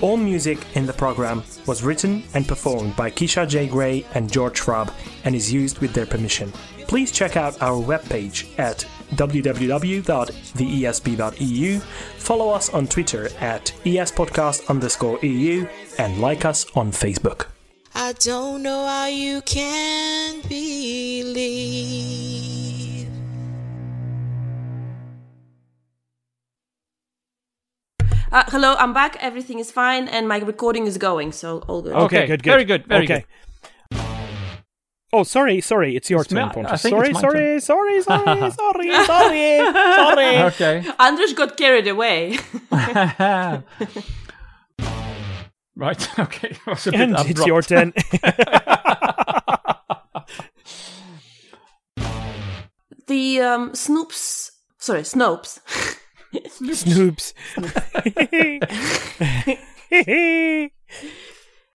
All music in the program was written and performed by Kisha J. Gray and George Schwab and is used with their permission. Please check out our webpage at www.theesp.eu, follow us on Twitter at espodcast underscore EU, and like us on Facebook. I don't know how you can believe. Uh, hello, I'm back. Everything is fine, and my recording is going, so all good. Okay, good, good. very good, very okay. Oh, sorry, sorry. It's your It's turn, my- Pontus. I Sorry, it's sorry, sorry, sorry, sorry, sorry, sorry. Okay. Andras got carried away. right. Okay. It was a bit And it's your turn. the um, Snoops, sorry, Snopes. Snoops. Snoops.